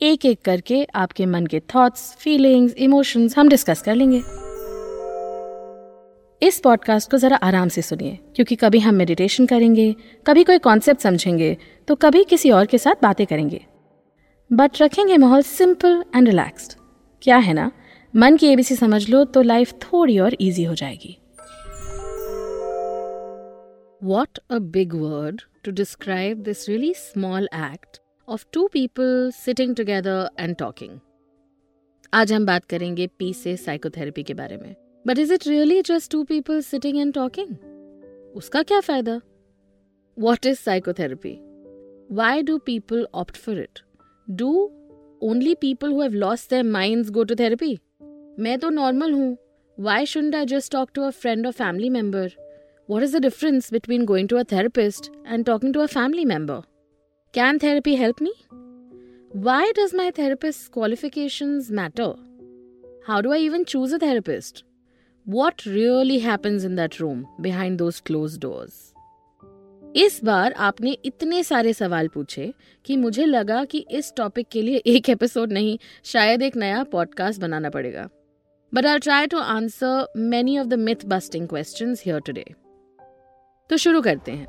एक एक करके आपके मन के थॉट्स फीलिंग्स इमोशंस हम डिस्कस कर लेंगे। इस पॉडकास्ट को ज़रा आराम से सुनिए, क्योंकि कभी हम मेडिटेशन करेंगे, कभी कोई कॉन्सेप्ट समझेंगे तो कभी किसी और के साथ बातें करेंगे। बट रखेंगे माहौल सिंपल एंड रिलैक्स्ड क्या है ना? मन की एबीसी समझ लो तो लाइफ थोड़ी और इजी हो जाएगी। What a big word to describe this really small act. Of two people sitting together and talking. आज हम बात करेंगे पी से साइकोथेरेपी के बारे में। But is it really just two people sitting and talking उसका क्या फ़ायदा? What is psychotherapy why do people opt for it do only people who have lost their minds go to therapy मैं तो normal हूँ। Why should I just talk to a friend और family member what is the difference between going to a therapist and talking to a family member? Can therapy help me? Why does my therapist's qualifications matter? How do I even choose a therapist? What really happens in that room behind those closed doors? इस बार आपने इतने सारे सवाल पूछे कि मुझे लगा कि इस टॉपिक के लिए एक एपिसोड नहीं शायद एक नया पॉडकास्ट बनाना पड़ेगा but I try to answer many of the myth busting question here today तो शुरू करते हैं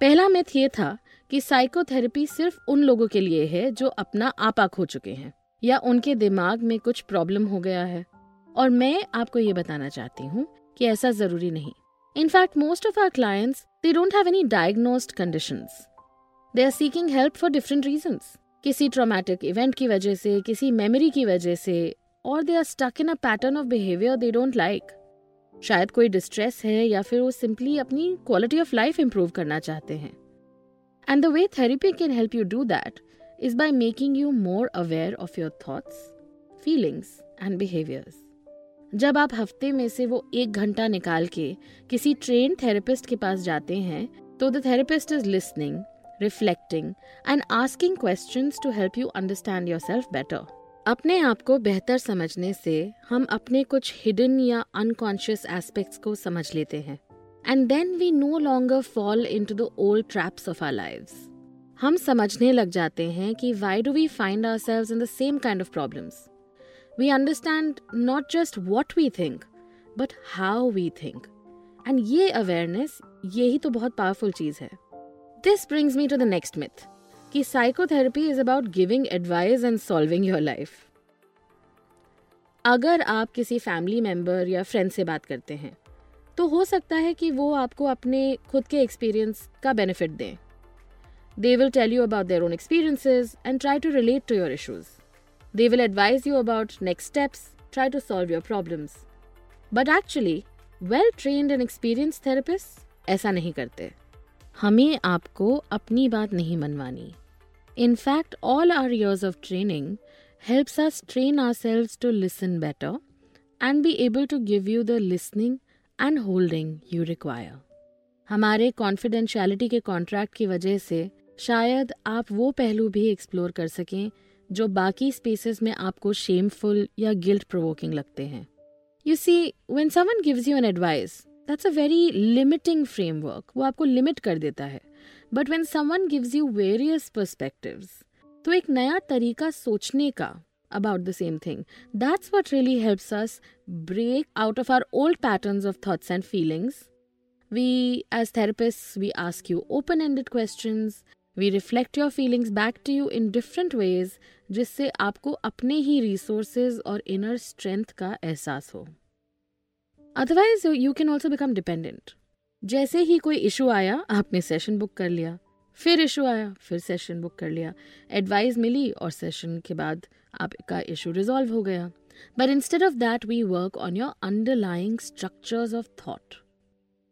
पहला मिथ ये था कि साइकोथेरेपी सिर्फ़ उन लोगों के लिए है जो अपना आपा खो चुके हैं, या उनके दिमाग में कुछ प्रॉब्लम हो गया है। और मैं आपको ये बताना चाहती हूँ कि ऐसा ज़रूरी नहीं। In fact most of our clients they don't have any diagnosed conditions they are seeking help for different reasons किसी ट्रोमैटिक इवेंट की वजह से, किसी मेमोरी की वजह से और they are stuck in a pattern of behaviour they don't like शायद कोई डिस्ट्रेस है या फिर वो सिंपली अपनी क्वालिटी ऑफ़ लाइफ इंप्रूव करना चाहते हैं। And the way therapy can help you do that is by making you more aware of your thoughts feelings and behaviours जब आप हफ़्ते में से वो एक घंटा निकाल के किसी ट्रेन थेरेपिस्ट के पास जाते हैं तो the therapist is listening reflecting and asking question to help you understand yourself better अपने आप को बेहतर समझने से हम अपने कुछ हिडन या अनकॉन्शियस एस्पेक्ट्स को समझ लेते हैं। And then we no longer fall into the old traps of our lives हम समझने लग जाते हैं कि why do we find ourselves in the same kind of problems we understand not just what we think but how we think and ये awareness ये ही तो बहुत पावरफुल चीज़ है। This brings me to the next myth कि psychotherapy is about giving advice and solving your life अगर आप किसी फैमिली मेंबर या फ्रेंड से बात करते हैं तो हो सकता है कि वो आपको अपने खुद के एक्सपीरियंस का बेनिफिट दें। They will tell you about their own experiences and try to relate to your issues they will advise you about next steps try to solve your problems but actually well trained and experience therapist ऐसा नहीं करते। हमें आपको अपनी बात नहीं Manwani. In fact all our years of training helps us train ourselves to listen better and be able to give you the listening and holding you require हमारे confidentiality के कॉन्ट्रैक्ट की वजह से शायद आप वो पहलू भी एक्सप्लोर कर सकें जो बाकी स्पेसेस में आपको शेमफुल या गिल्ट प्रोवोकिंग लगते हैं। You see when someone gives you an advice that's a very limiting framework वो आपको लिमिट कर देता है। But when someone gives you various perspectives तो एक नया तरीका सोचने का about the same thing. That's what really helps us break out of our old patterns of thoughts and feelings. We, as therapists, we ask you open ended questions. We reflect your feelings back to you in different ways जिससे आपको अपने ही resources और inner strength का एहसास हो otherwise you can also become dependent जैसे ही कोई इशू आया आपने सेशन बुक कर लिया फिर इशू आया फिर सेशन बुक कर लिया एडवाइस मिली और सेशन के बाद आपका इशू रिजॉल्व हो गया। But instead of that we work on your underlying structures of thought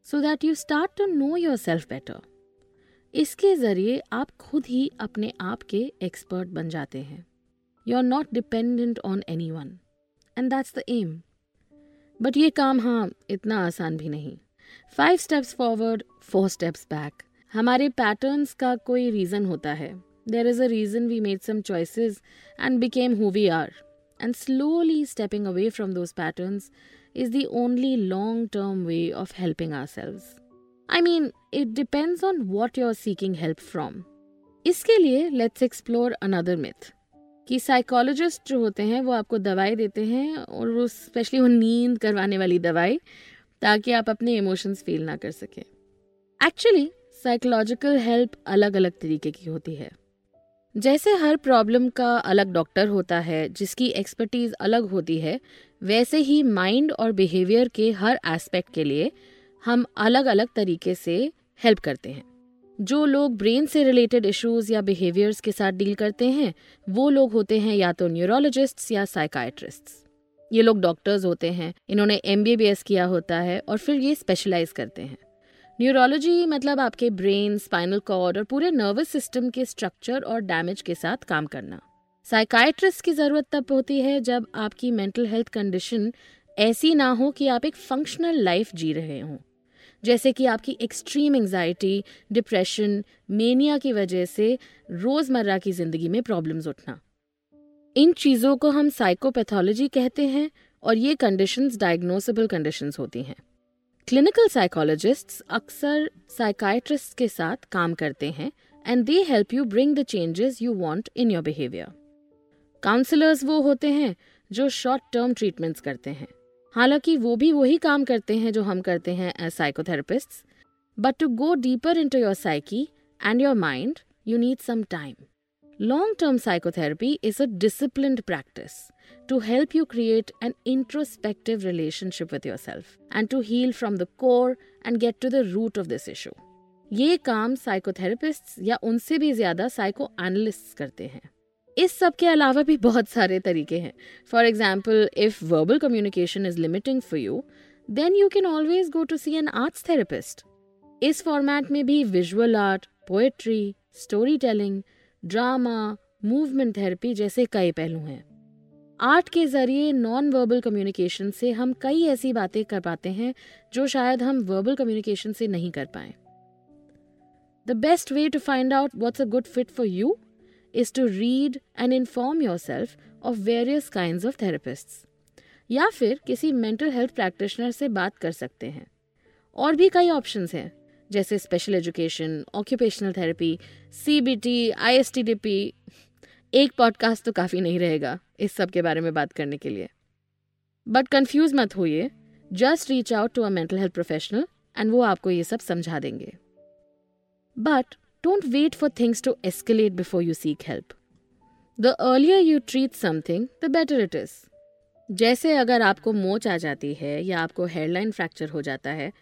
so that you start to know yourself better इसके ज़रिए आप खुद ही अपने आप के एक्सपर्ट बन जाते हैं। You are not dependent on any one and that's the aim but ये काम हाँ इतना आसान भी नहीं। Five steps forward four steps back हमारे पैटर्न्स का कोई रीज़न होता है। There is a reason we made some choices and became who we are and slowly stepping away from those patterns is the only long term way of helping ourselves. I mean, it depends on what you're seeking help from. इसके लिए let's explore another myth कि psychologist जो होते हैं वो आपको दवाई देते हैं और वो स्पेशली वो नींद करवाने वाली दवाई ताकि आप अपने इमोशंस फील ना कर सकें एक्चुअली साइकोलॉजिकल हेल्प अलग अलग तरीके की होती है जैसे हर प्रॉब्लम का अलग डॉक्टर होता है, जिसकी एक्सपर्टीज अलग होती है, वैसे ही माइंड और बिहेवियर के हर एस्पेक्ट के लिए हम अलग अलग तरीके से हेल्प करते हैं। जो लोग ब्रेन से रिलेटेड इश्यूज़ या बिहेवियर्स के साथ डील करते हैं, वो लोग होते हैं या तो न्यूरोलॉजिस्ट्स या साइकाइट्रिस्ट्स। ये लोग डॉक्टर्स होते हैं, इन्होंने एमबीबीएस किया होता है और फिर ये स्पेशलाइज करते हैं। न्यूरोलॉजी मतलब आपके ब्रेन स्पाइनल कॉर्ड और पूरे नर्वस सिस्टम के स्ट्रक्चर और डैमेज के साथ काम करना। साइकाइट्रिस्ट की ज़रूरत तब होती है जब आपकी मेंटल हेल्थ कंडीशन ऐसी ना हो कि आप एक फंक्शनल लाइफ जी रहे हों। जैसे कि आपकी एक्सट्रीम एंजाइटी डिप्रेशन मेनिया की वजह से रोज़मर्रा की ज़िंदगी में प्रॉब्लम्स उठना। इन चीज़ों को हम साइकोपैथोलॉजी कहते हैं और ये कंडीशंस डायग्नोसेबल कंडीशंस होती हैं। क्लिनिकल साइकोलॉजिस्ट्स अक्सर साइकाइट्रिस्ट के साथ काम करते हैं and they help you bring the changes you want in your behaviour counsellors वो होते हैं, जो शॉर्ट टर्म ट्रीटमेंट्स करते हैं। हालाँकि वो भी वही काम करते हैं जो हम करते हैं as psychotherapist but to go deeper into your psyche and your mind you need some time long term psychotherapy is a disciplined practice to help you create an introspective relationship with yourself and to heal from the core and get to the root of this issue. ये काम psychotherapist या उनसे भी ज़्यादा psycho analyst करते हैं। इस सब के अलावा भी बहुत सारे तरीके हैं। For example if verbal communication is limiting for you then you can always go to see an arts therapist इस फॉर्मेट में भी visual art poetry story telling drama, movement therapy जैसे कई पहलू हैं। आर्ट के ज़रिए नॉन वर्बल कम्युनिकेशन से हम कई ऐसी बातें कर पाते हैं जो शायद हम वर्बल कम्युनिकेशन से नहीं कर पाए। The best way to find out what's a good fit for you is to read and inform yourself of various kind of therapist या फिर किसी मेंटल हेल्थ प्रैक्टिशनर से बात कर सकते हैं। और भी कई ऑप्शंस हैं। जैसे special education occupational therapy C B T I S T D P एक पॉडकास्ट तो काफ़ी नहीं रहेगा इस सब के बारे में बात करने के लिए। बट कन्फ्यूज़ मत होइए just reach out to a mental health professional and वो आपको ये सब समझा देंगे। But don't wait for things to escalate before you seek help the earlier you treat something the better it is जैसे अगर आपको मोच आ जाती है या आपको हेयरलाइन फ्रैक्चर हो जाता है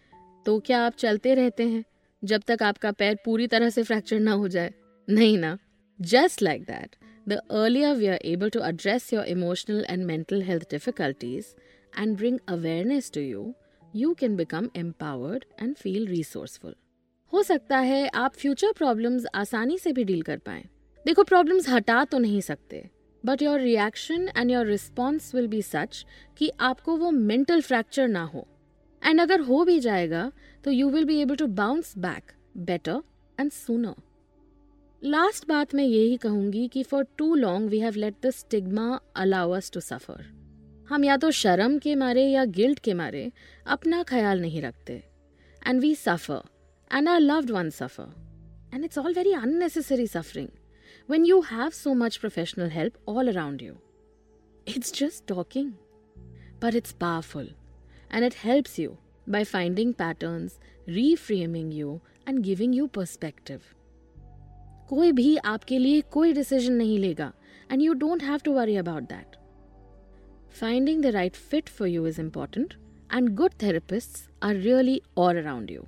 तो क्या आप चलते रहते हैं, जब तक आपका पैर पूरी तरह से फ्रैक्चर ना हो जाए? नहीं ना। Just like that The earlier we are able to address your emotional and mental health difficulties and bring awareness to you you can become empowered and feel resourceful हो सकता है आप फ्यूचर प्रॉब्लम्स आसानी से भी डील कर पाए। देखो प्रॉब्लम्स हटा तो नहीं सकते but your reaction and your response will be such कि आपको वो मेंटल फ्रैक्चर ना हो। एंड अगर हो भी जाएगा तो you will be able to bounce back better and sooner last बात मैं यही कहूँगी कि for too long we have let the stigma allow us to suffer हम या तो शर्म के मारे या गिल्ट के मारे अपना ख्याल नहीं रखते. And we suffer and our loved one suffer and it's all very unnecessary suffering when you have so much professional help all around you. It's just talking, but it's powerful. And it helps you by finding patterns, reframing you, and giving you perspective. कोई भी आपके लिए कोई decision नहीं लेगा and you don't have to worry about that finding the right fit for you is important and good therapist are really all around you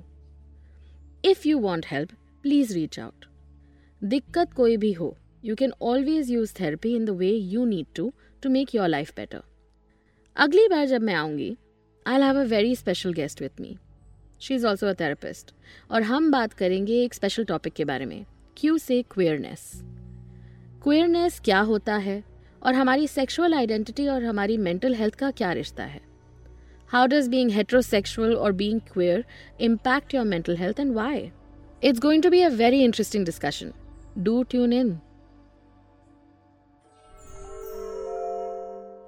if you want help please reach out दिक्कत कोई भी हो you can always use therapy in the way you need to to make your life better अगली बार जब मैं आऊँगी I have a very special guest with me she is also a therapist और हम बात करेंगे एक स्पेशल टॉपिक के बारे में क्यू से क्वेयरनेस क्वेयरनेस क्या होता है? और हमारी सेक्सुअल आइडेंटिटी और हमारी मेंटल हेल्थ का क्या रिश्ता है? हाउ डज बीइंग हेट्रोसेक्सुअल और being queer impact your mental health and why it's going to be a very interesting discussion do tune in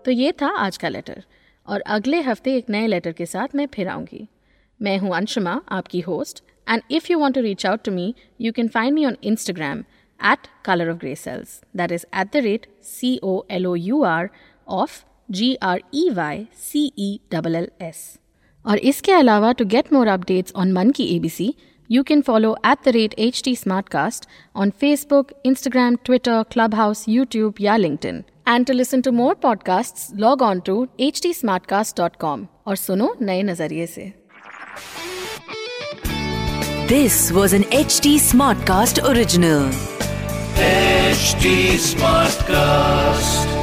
तो ये था आज का लेटर और अगले हफ़्ते एक नए लेटर के साथ मैं फिर आऊँगी। मैं हूँ अंशुमा, आपकी host and if you want to reach out to me you can find me on Instagram at colour of grey cells that is at the rate C O L O U R of G R E Y C E double L S और इसके अलावा to get more updates on मन की ABC You can follow at the rate HT Smartcast on Facebook, Instagram, Twitter, Clubhouse, YouTube, yeah, LinkedIn. And to listen to more podcasts, log on to htsmartcast.com or suno naye nazariye se. This was an HT Smartcast original. HT Smartcast.